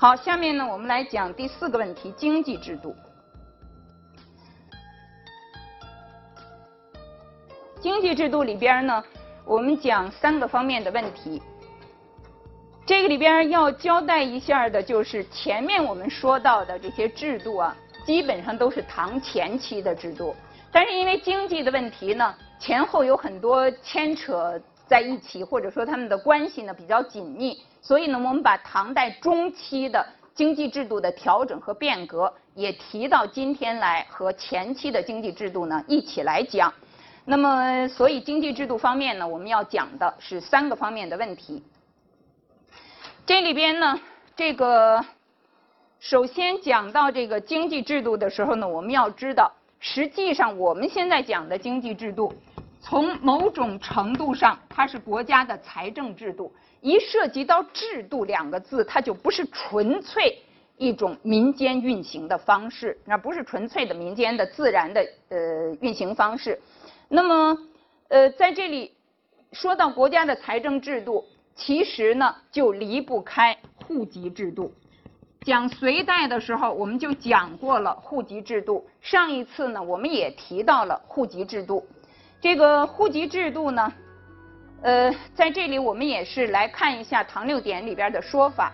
好，下面呢，我们来讲第四个问题：经济制度。经济制度里边呢，我们讲三个方面的问题。这个里边要交代一下的，就是前面我们说到的这些制度啊，基本上都是唐前期的制度。但是因为经济的问题呢，前后有很多牵扯在一起，或者说他们的关系呢比较紧密。所以呢，我们把唐代中期的经济制度的调整和变革也提到今天来，和前期的经济制度呢一起来讲。那么，所以经济制度方面呢，我们要讲的是三个方面的问题。这里边呢，这个首先讲到这个经济制度的时候呢，我们要知道，实际上我们现在讲的经济制度，从某种程度上，它是国家的财政制度。一涉及到制度两个字，它就不是纯粹一种民间运行的方式，那不是纯粹的民间的自然的呃运行方式。那么呃在这里说到国家的财政制度，其实呢就离不开户籍制度。讲隋代的时候，我们就讲过了户籍制度。上一次呢，我们也提到了户籍制度。这个户籍制度呢。呃，在这里我们也是来看一下《唐六典》里边的说法。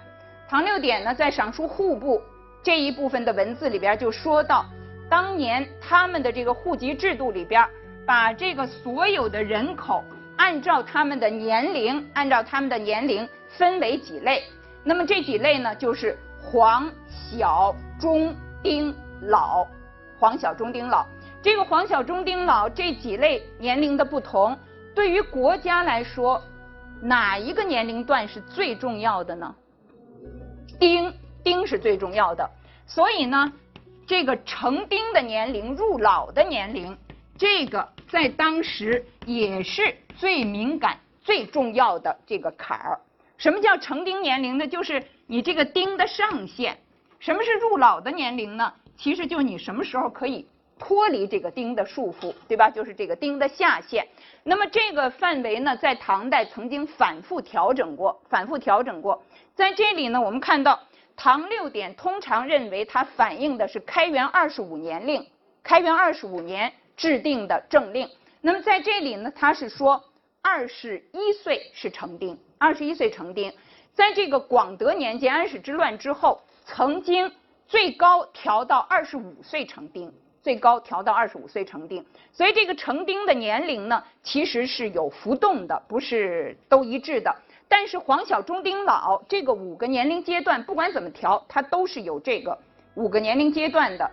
《唐六典》呢，在赏书户部这一部分的文字里边就说到，当年他们的这个户籍制度里边，把这个所有的人口按照他们的年龄，按照他们的年龄分为几类。那么这几类呢，就是黄、小、中、丁、老。黄、小、中、丁、老。这个黄、小、中、丁、老这几类年龄的不同。对于国家来说，哪一个年龄段是最重要的呢？丁丁是最重要的，所以呢，这个成丁的年龄、入老的年龄，这个在当时也是最敏感、最重要的这个坎儿。什么叫成丁年龄呢？就是你这个丁的上限。什么是入老的年龄呢？其实就你什么时候可以。脱离这个丁的束缚，对吧？就是这个丁的下限。那么这个范围呢，在唐代曾经反复调整过，反复调整过。在这里呢，我们看到《唐六典》通常认为它反映的是开元二十五年令，开元二十五年制定的政令。那么在这里呢，它是说二十一岁是成丁，二十一岁成丁。在这个广德年间安史之乱之后，曾经最高调到二十五岁成丁。最高调到二十五岁成丁，所以这个成丁的年龄呢，其实是有浮动的，不是都一致的。但是黄小中丁老这个五个年龄阶段，不管怎么调，它都是有这个五个年龄阶段的。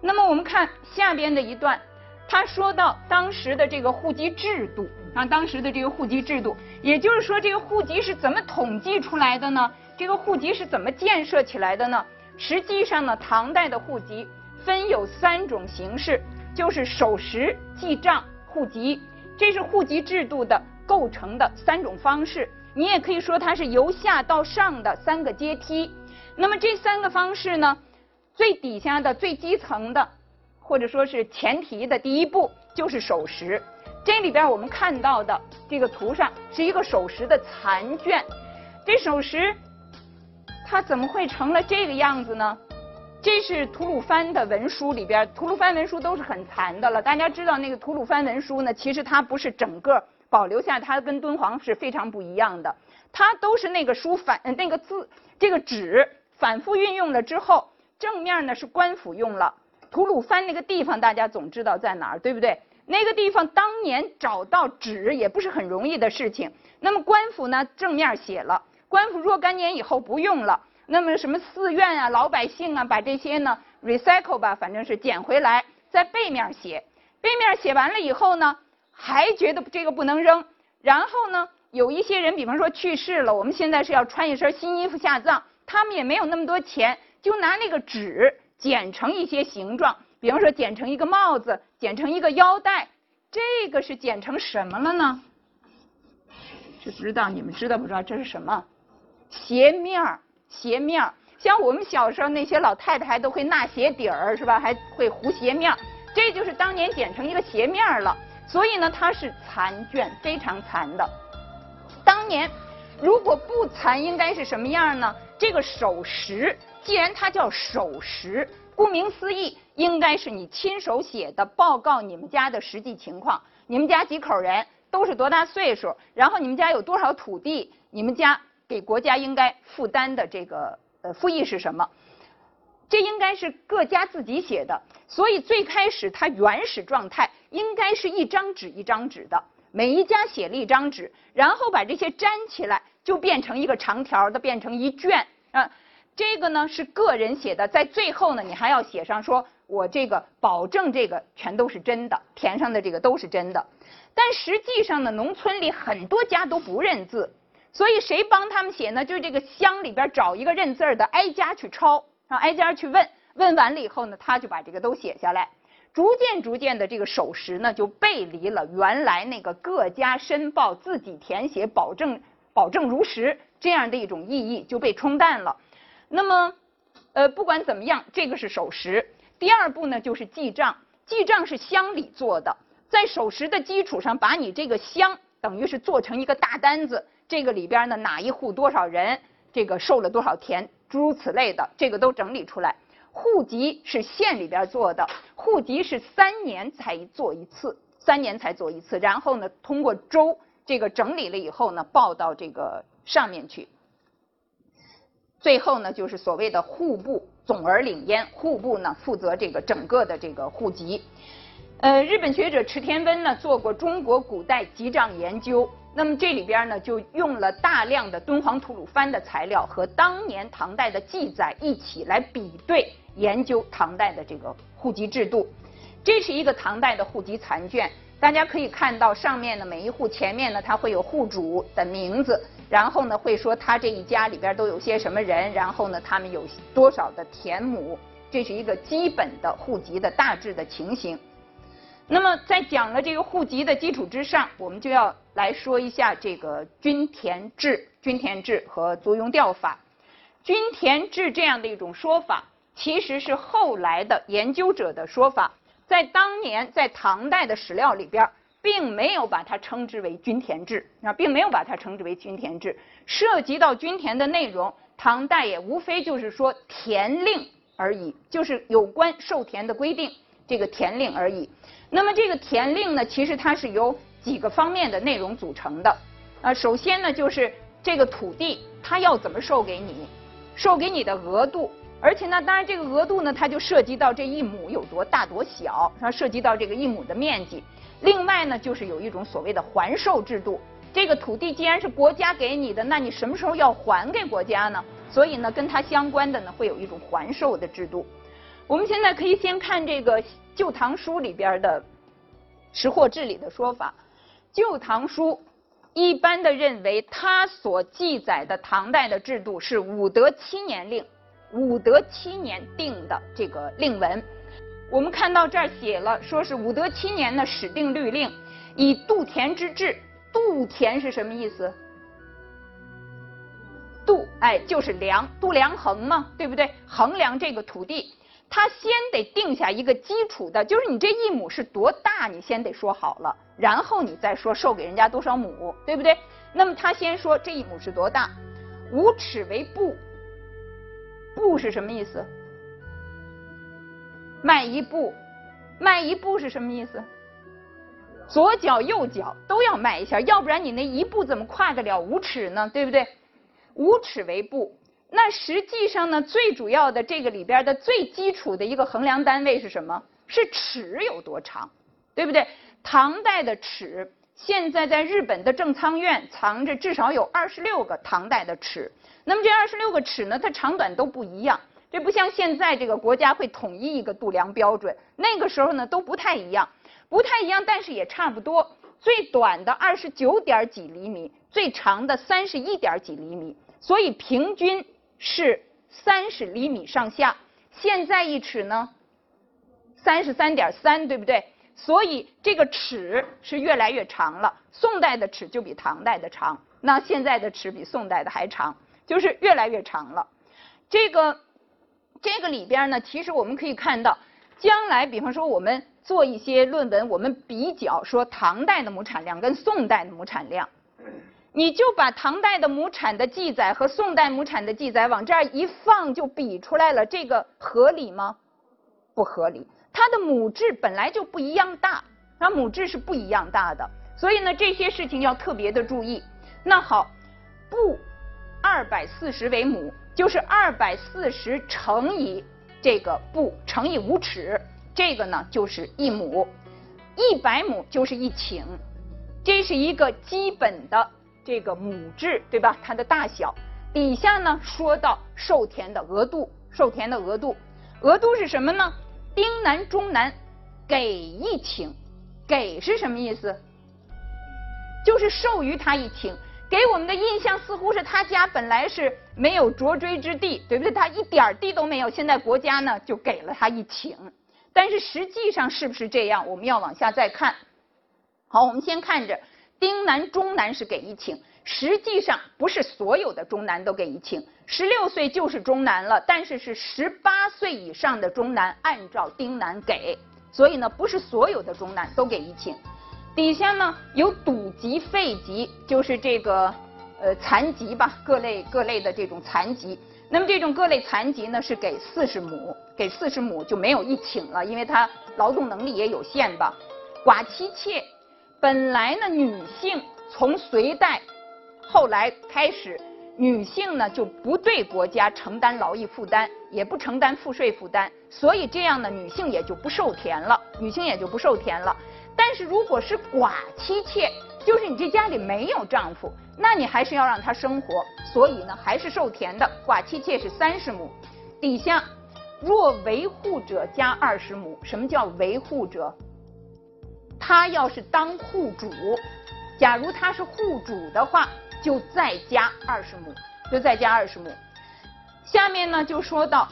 那么我们看下边的一段，他说到当时的这个户籍制度啊，当时的这个户籍制度，也就是说这个户籍是怎么统计出来的呢？这个户籍是怎么建设起来的呢？实际上呢，唐代的户籍。分有三种形式，就是守时、记账、户籍，这是户籍制度的构成的三种方式。你也可以说它是由下到上的三个阶梯。那么这三个方式呢，最底下的最基层的，或者说是前提的第一步就是守时。这里边我们看到的这个图上是一个守时的残卷，这守时它怎么会成了这个样子呢？这是吐鲁番的文书里边，吐鲁番文书都是很残的了。大家知道那个吐鲁番文书呢，其实它不是整个保留下，它跟敦煌是非常不一样的。它都是那个书反那个字这个纸反复运用了之后，正面呢是官府用了。吐鲁番那个地方大家总知道在哪儿，对不对？那个地方当年找到纸也不是很容易的事情。那么官府呢正面写了，官府若干年以后不用了。那么什么寺院啊、老百姓啊，把这些呢 recycle 吧，反正是捡回来，在背面写。背面写完了以后呢，还觉得这个不能扔。然后呢，有一些人，比方说去世了，我们现在是要穿一身新衣服下葬，他们也没有那么多钱，就拿那个纸剪成一些形状，比方说剪成一个帽子，剪成一个腰带。这个是剪成什么了呢？是不知道，你们知道不知道这是什么？鞋面儿。鞋面儿，像我们小时候那些老太太还都会纳鞋底儿，是吧？还会糊鞋面儿，这就是当年剪成一个鞋面儿了。所以呢，它是残卷，非常残的。当年如果不残，应该是什么样呢？这个守时，既然它叫守时，顾名思义，应该是你亲手写的报告你们家的实际情况，你们家几口人，都是多大岁数，然后你们家有多少土地，你们家给国家应该负担的这个呃赋役是什么？这应该是各家自己写的，所以最开始它原始状态应该是一张纸一张纸的，每一家写了一张纸，然后把这些粘起来，就变成一个长条的，变成一卷啊。这个呢是个人写的，在最后呢你还要写上说，我这个保证这个全都是真的，填上的这个都是真的。但实际上呢，农村里很多家都不认字，所以谁帮他们写呢？就是这个乡里边找一个认字的，挨家去抄。然后挨家去问，问完了以后呢，他就把这个都写下来。逐渐逐渐的，这个守时呢就背离了原来那个各家申报自己填写，保证保证如实这样的一种意义就被冲淡了。那么，呃，不管怎么样，这个是守时。第二步呢就是记账，记账是乡里做的，在守时的基础上，把你这个乡等于是做成一个大单子，这个里边呢哪一户多少人，这个受了多少田。诸如此类的，这个都整理出来。户籍是县里边做的，户籍是三年才做一次，三年才做一次。然后呢，通过州这个整理了以后呢，报到这个上面去。最后呢，就是所谓的户部总而领焉，户部呢负责这个整个的这个户籍。呃，日本学者池田温呢做过中国古代籍账研究。那么这里边呢，就用了大量的敦煌吐鲁番的材料和当年唐代的记载一起来比对研究唐代的这个户籍制度。这是一个唐代的户籍残卷，大家可以看到上面的每一户前面呢，它会有户主的名字，然后呢会说他这一家里边都有些什么人，然后呢他们有多少的田亩，这是一个基本的户籍的大致的情形。那么在讲了这个户籍的基础之上，我们就要来说一下这个均田制、均田制和租庸调法。均田制这样的一种说法，其实是后来的研究者的说法，在当年在唐代的史料里边，并没有把它称之为均田制，啊，并没有把它称之为均田制。涉及到均田的内容，唐代也无非就是说田令而已，就是有关授田的规定，这个田令而已。那么这个田令呢，其实它是由几个方面的内容组成的。啊，首先呢就是这个土地它要怎么授给你，授给你的额度，而且呢，当然这个额度呢，它就涉及到这一亩有多大多小，它涉及到这个一亩的面积。另外呢，就是有一种所谓的还授制度，这个土地既然是国家给你的，那你什么时候要还给国家呢？所以呢，跟它相关的呢，会有一种还授的制度。我们现在可以先看这个。《旧唐书》里边的识货治理的说法，《旧唐书》一般的认为，它所记载的唐代的制度是武德七年令，武德七年定的这个令文。我们看到这儿写了，说是武德七年呢，始定律令，以度田之制。度田是什么意思？度，哎，就是量，度量衡嘛，对不对？衡量这个土地。他先得定下一个基础的，就是你这一亩是多大，你先得说好了，然后你再说授给人家多少亩，对不对？那么他先说这一亩是多大，五尺为步，步是什么意思？迈一步，迈一步是什么意思？左脚右脚都要迈一下，要不然你那一步怎么跨得了五尺呢？对不对？五尺为步。那实际上呢，最主要的这个里边的最基础的一个衡量单位是什么？是尺有多长，对不对？唐代的尺，现在在日本的正仓院藏着至少有二十六个唐代的尺。那么这二十六个尺呢，它长短都不一样。这不像现在这个国家会统一一个度量标准，那个时候呢都不太一样，不太一样，但是也差不多。最短的二十九点几厘米，最长的三十一点几厘米，所以平均。是三十厘米上下，现在一尺呢，三十三点三，对不对？所以这个尺是越来越长了。宋代的尺就比唐代的长，那现在的尺比宋代的还长，就是越来越长了。这个这个里边呢，其实我们可以看到，将来比方说我们做一些论文，我们比较说唐代的亩产量跟宋代的亩产量。你就把唐代的亩产的记载和宋代亩产的记载往这儿一放，就比出来了，这个合理吗？不合理。它的亩质本来就不一样大，它亩质是不一样大的，所以呢，这些事情要特别的注意。那好，布二百四十为亩，就是二百四十乘以这个布乘以五尺，这个呢就是一亩，一百亩就是一顷，这是一个基本的。这个亩制对吧？它的大小，底下呢说到授田的额度，授田的额度，额度是什么呢？丁南中南给一顷，给是什么意思？就是授予他一顷。给我们的印象似乎是他家本来是没有着锥之地，对不对？他一点地都没有，现在国家呢就给了他一顷。但是实际上是不是这样？我们要往下再看。好，我们先看着。丁南中南是给一顷，实际上不是所有的中南都给一顷，十六岁就是中南了，但是是十八岁以上的中南按照丁南给，所以呢不是所有的中南都给一顷。底下呢有堵疾废疾，就是这个呃残疾吧，各类各类的这种残疾。那么这种各类残疾呢是给四十亩，给四十亩就没有一顷了，因为他劳动能力也有限吧。寡妻妾。本来呢，女性从隋代后来开始，女性呢就不对国家承担劳役负担，也不承担赋税负担，所以这样呢，女性也就不受田了，女性也就不受田了。但是如果是寡妻妾，就是你这家里没有丈夫，那你还是要让她生活，所以呢还是受田的。寡妻妾是三十亩，底下若维护者加二十亩。什么叫维护者？他要是当户主，假如他是户主的话，就再加二十亩，就再加二十亩。下面呢就说到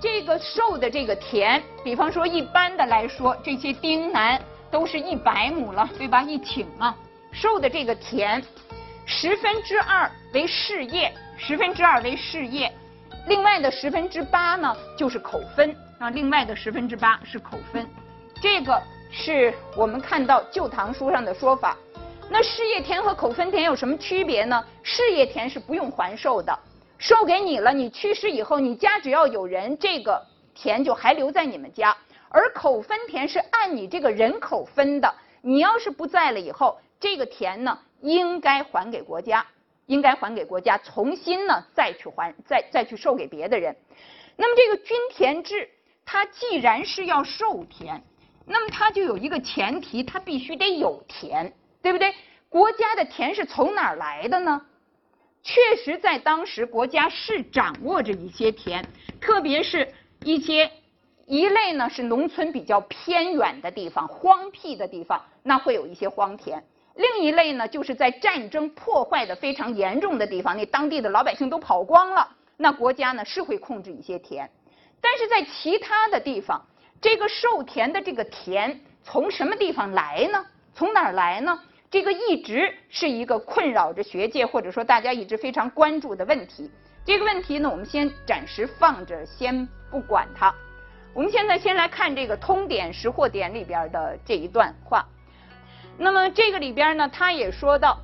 这个授的这个田，比方说一般的来说，这些丁南都是一百亩了，对吧？一顷啊，授的这个田，十分之二为事业，十分之二为事业，另外的十分之八呢就是口分啊，另外的十分之八是口分，这个。是我们看到《旧唐书》上的说法。那事业田和口分田有什么区别呢？事业田是不用还授的，授给你了，你去世以后，你家只要有人，这个田就还留在你们家。而口分田是按你这个人口分的，你要是不在了以后，这个田呢应该还给国家，应该还给国家，重新呢再去还，再再去授给别的人。那么这个均田制，它既然是要授田。那么它就有一个前提，它必须得有田，对不对？国家的田是从哪儿来的呢？确实，在当时国家是掌握着一些田，特别是一些一类呢是农村比较偏远的地方、荒僻的地方，那会有一些荒田；另一类呢就是在战争破坏的非常严重的地方，那当地的老百姓都跑光了，那国家呢是会控制一些田，但是在其他的地方。这个授田的这个田从什么地方来呢？从哪儿来呢？这个一直是一个困扰着学界或者说大家一直非常关注的问题。这个问题呢，我们先暂时放着，先不管它。我们现在先来看这个《通典识货典》里边的这一段话。那么这个里边呢，他也说到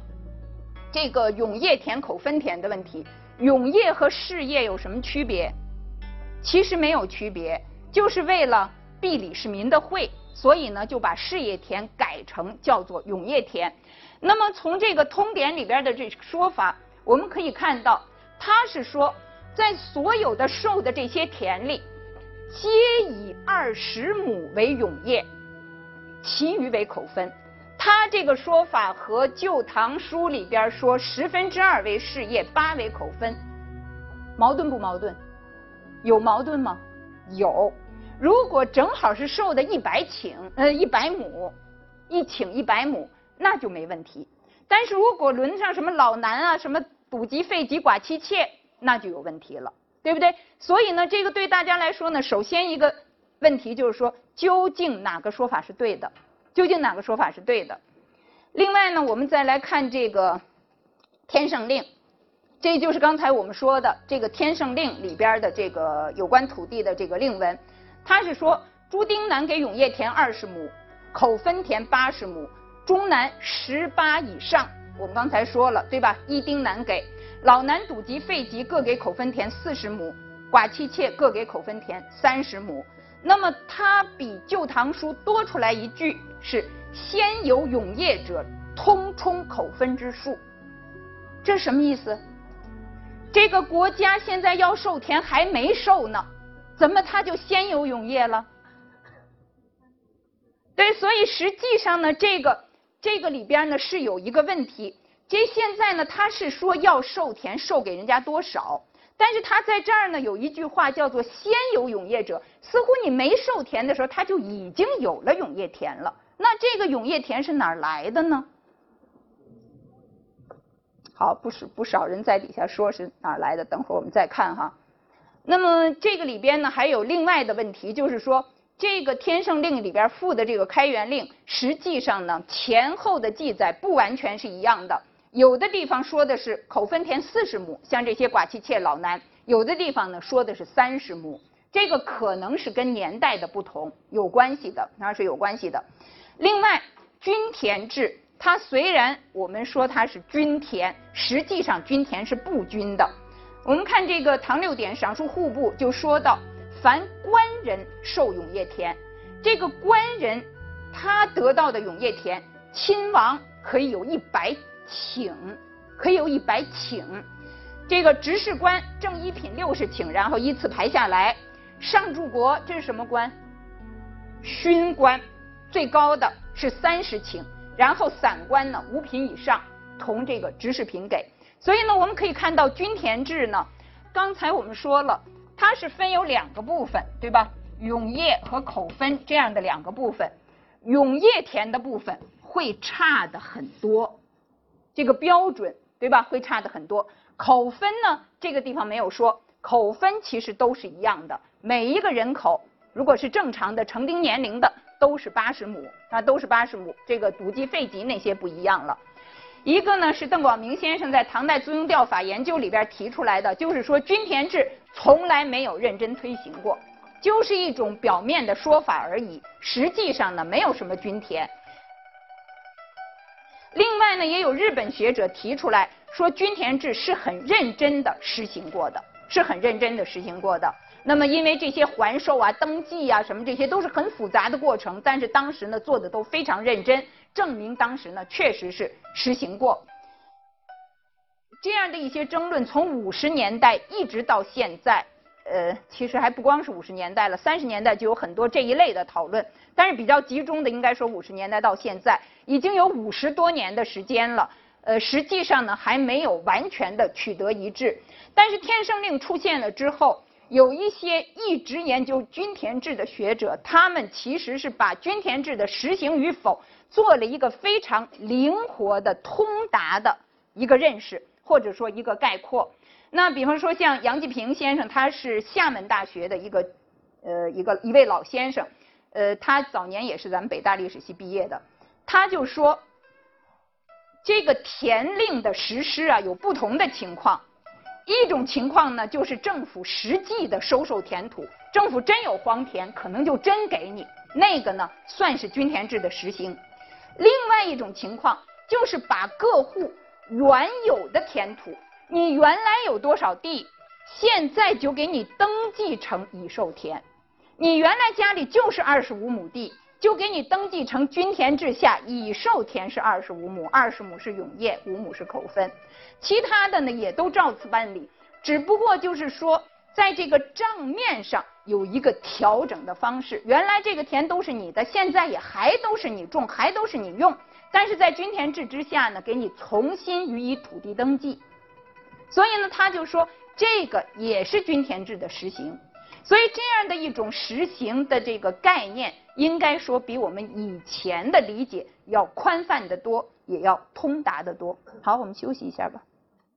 这个永业田口分田的问题。永业和事业有什么区别？其实没有区别，就是为了。避李世民的讳，所以呢就把事业田改成叫做永业田。那么从这个通典里边的这说法，我们可以看到，他是说在所有的授的这些田里，皆以二十亩为永业，其余为口分。他这个说法和《旧唐书》里边说十分之二为事业，八为口分，矛盾不矛盾？有矛盾吗？有。如果正好是受的一百顷，呃，一百亩，一顷一百亩，那就没问题。但是如果轮上什么老男啊，什么堵疾废疾寡妻妾，那就有问题了，对不对？所以呢，这个对大家来说呢，首先一个问题就是说，究竟哪个说法是对的？究竟哪个说法是对的？另外呢，我们再来看这个《天圣令》，这就是刚才我们说的这个《天圣令》里边的这个有关土地的这个令文。他是说，朱丁南给永业田二十亩，口分田八十亩，中南十八以上我们刚才说了，对吧？一丁难给，老南、堵集、废集各给口分田四十亩，寡妻妾各给口分田三十亩。那么它比《旧唐书》多出来一句是“先有永业者，通充口分之数”，这什么意思？这个国家现在要授田还没授呢，怎么他就先有永业了？对，所以实际上呢，这个这个里边呢是有一个问题。这现在呢，他是说要授田，授给人家多少？但是他在这儿呢有一句话叫做“先有永业者”，似乎你没授田的时候，他就已经有了永业田了。那这个永业田是哪儿来的呢？好，不是不少人在底下说是哪儿来的，等会儿我们再看哈。那么这个里边呢还有另外的问题，就是说这个天圣令里边附的这个开元令，实际上呢前后的记载不完全是一样的。有的地方说的是口分田四十亩，像这些寡妻妾老男；有的地方呢说的是三十亩，这个可能是跟年代的不同有关系的，那是有关系的。另外，均田制，它虽然我们说它是均田，实际上均田是不均的。我们看这个唐六典赏书户部就说到，凡官人受永业田，这个官人他得到的永业田，亲王可以有一百。顷可以有一百顷，这个执事官正一品六十顷，然后依次排下来。上柱国这是什么官？勋官，最高的是三十顷，然后散官呢五品以上同这个执事品给。所以呢，我们可以看到均田制呢，刚才我们说了，它是分有两个部分，对吧？永业和口分这样的两个部分，永业田的部分会差的很多。这个标准对吧？会差的很多。口分呢，这个地方没有说，口分其实都是一样的。每一个人口，如果是正常的成丁年龄的，都是八十亩，那都是八十亩。这个堵积废瘠那些不一样了。一个呢是邓广明先生在《唐代租庸调法研究》里边提出来的，就是说均田制从来没有认真推行过，就是一种表面的说法而已。实际上呢，没有什么均田。另外呢，也有日本学者提出来说，均田制是很认真的实行过的，是很认真的实行过的。那么，因为这些还寿啊、登记啊什么，这些都是很复杂的过程，但是当时呢做的都非常认真，证明当时呢确实是实行过。这样的一些争论，从五十年代一直到现在。呃，其实还不光是五十年代了，三十年代就有很多这一类的讨论，但是比较集中的应该说五十年代到现在已经有五十多年的时间了。呃，实际上呢还没有完全的取得一致。但是天圣令出现了之后，有一些一直研究均田制的学者，他们其实是把均田制的实行与否做了一个非常灵活的通达的一个认识，或者说一个概括。那比方说像杨继平先生，他是厦门大学的一个呃一个一位老先生，呃，他早年也是咱们北大历史系毕业的，他就说，这个田令的实施啊有不同的情况，一种情况呢就是政府实际的收受田土，政府真有荒田，可能就真给你，那个呢算是均田制的实行；另外一种情况就是把各户原有的田土。你原来有多少地，现在就给你登记成已售田。你原来家里就是二十五亩地，就给你登记成均田制下已授田是二十五亩，二十亩是永业，五亩是口分。其他的呢也都照此办理，只不过就是说，在这个账面上有一个调整的方式。原来这个田都是你的，现在也还都是你种，还都是你用，但是在均田制之下呢，给你重新予以土地登记。所以呢，他就说这个也是均田制的实行，所以这样的一种实行的这个概念，应该说比我们以前的理解要宽泛的多，也要通达的多。好，我们休息一下吧。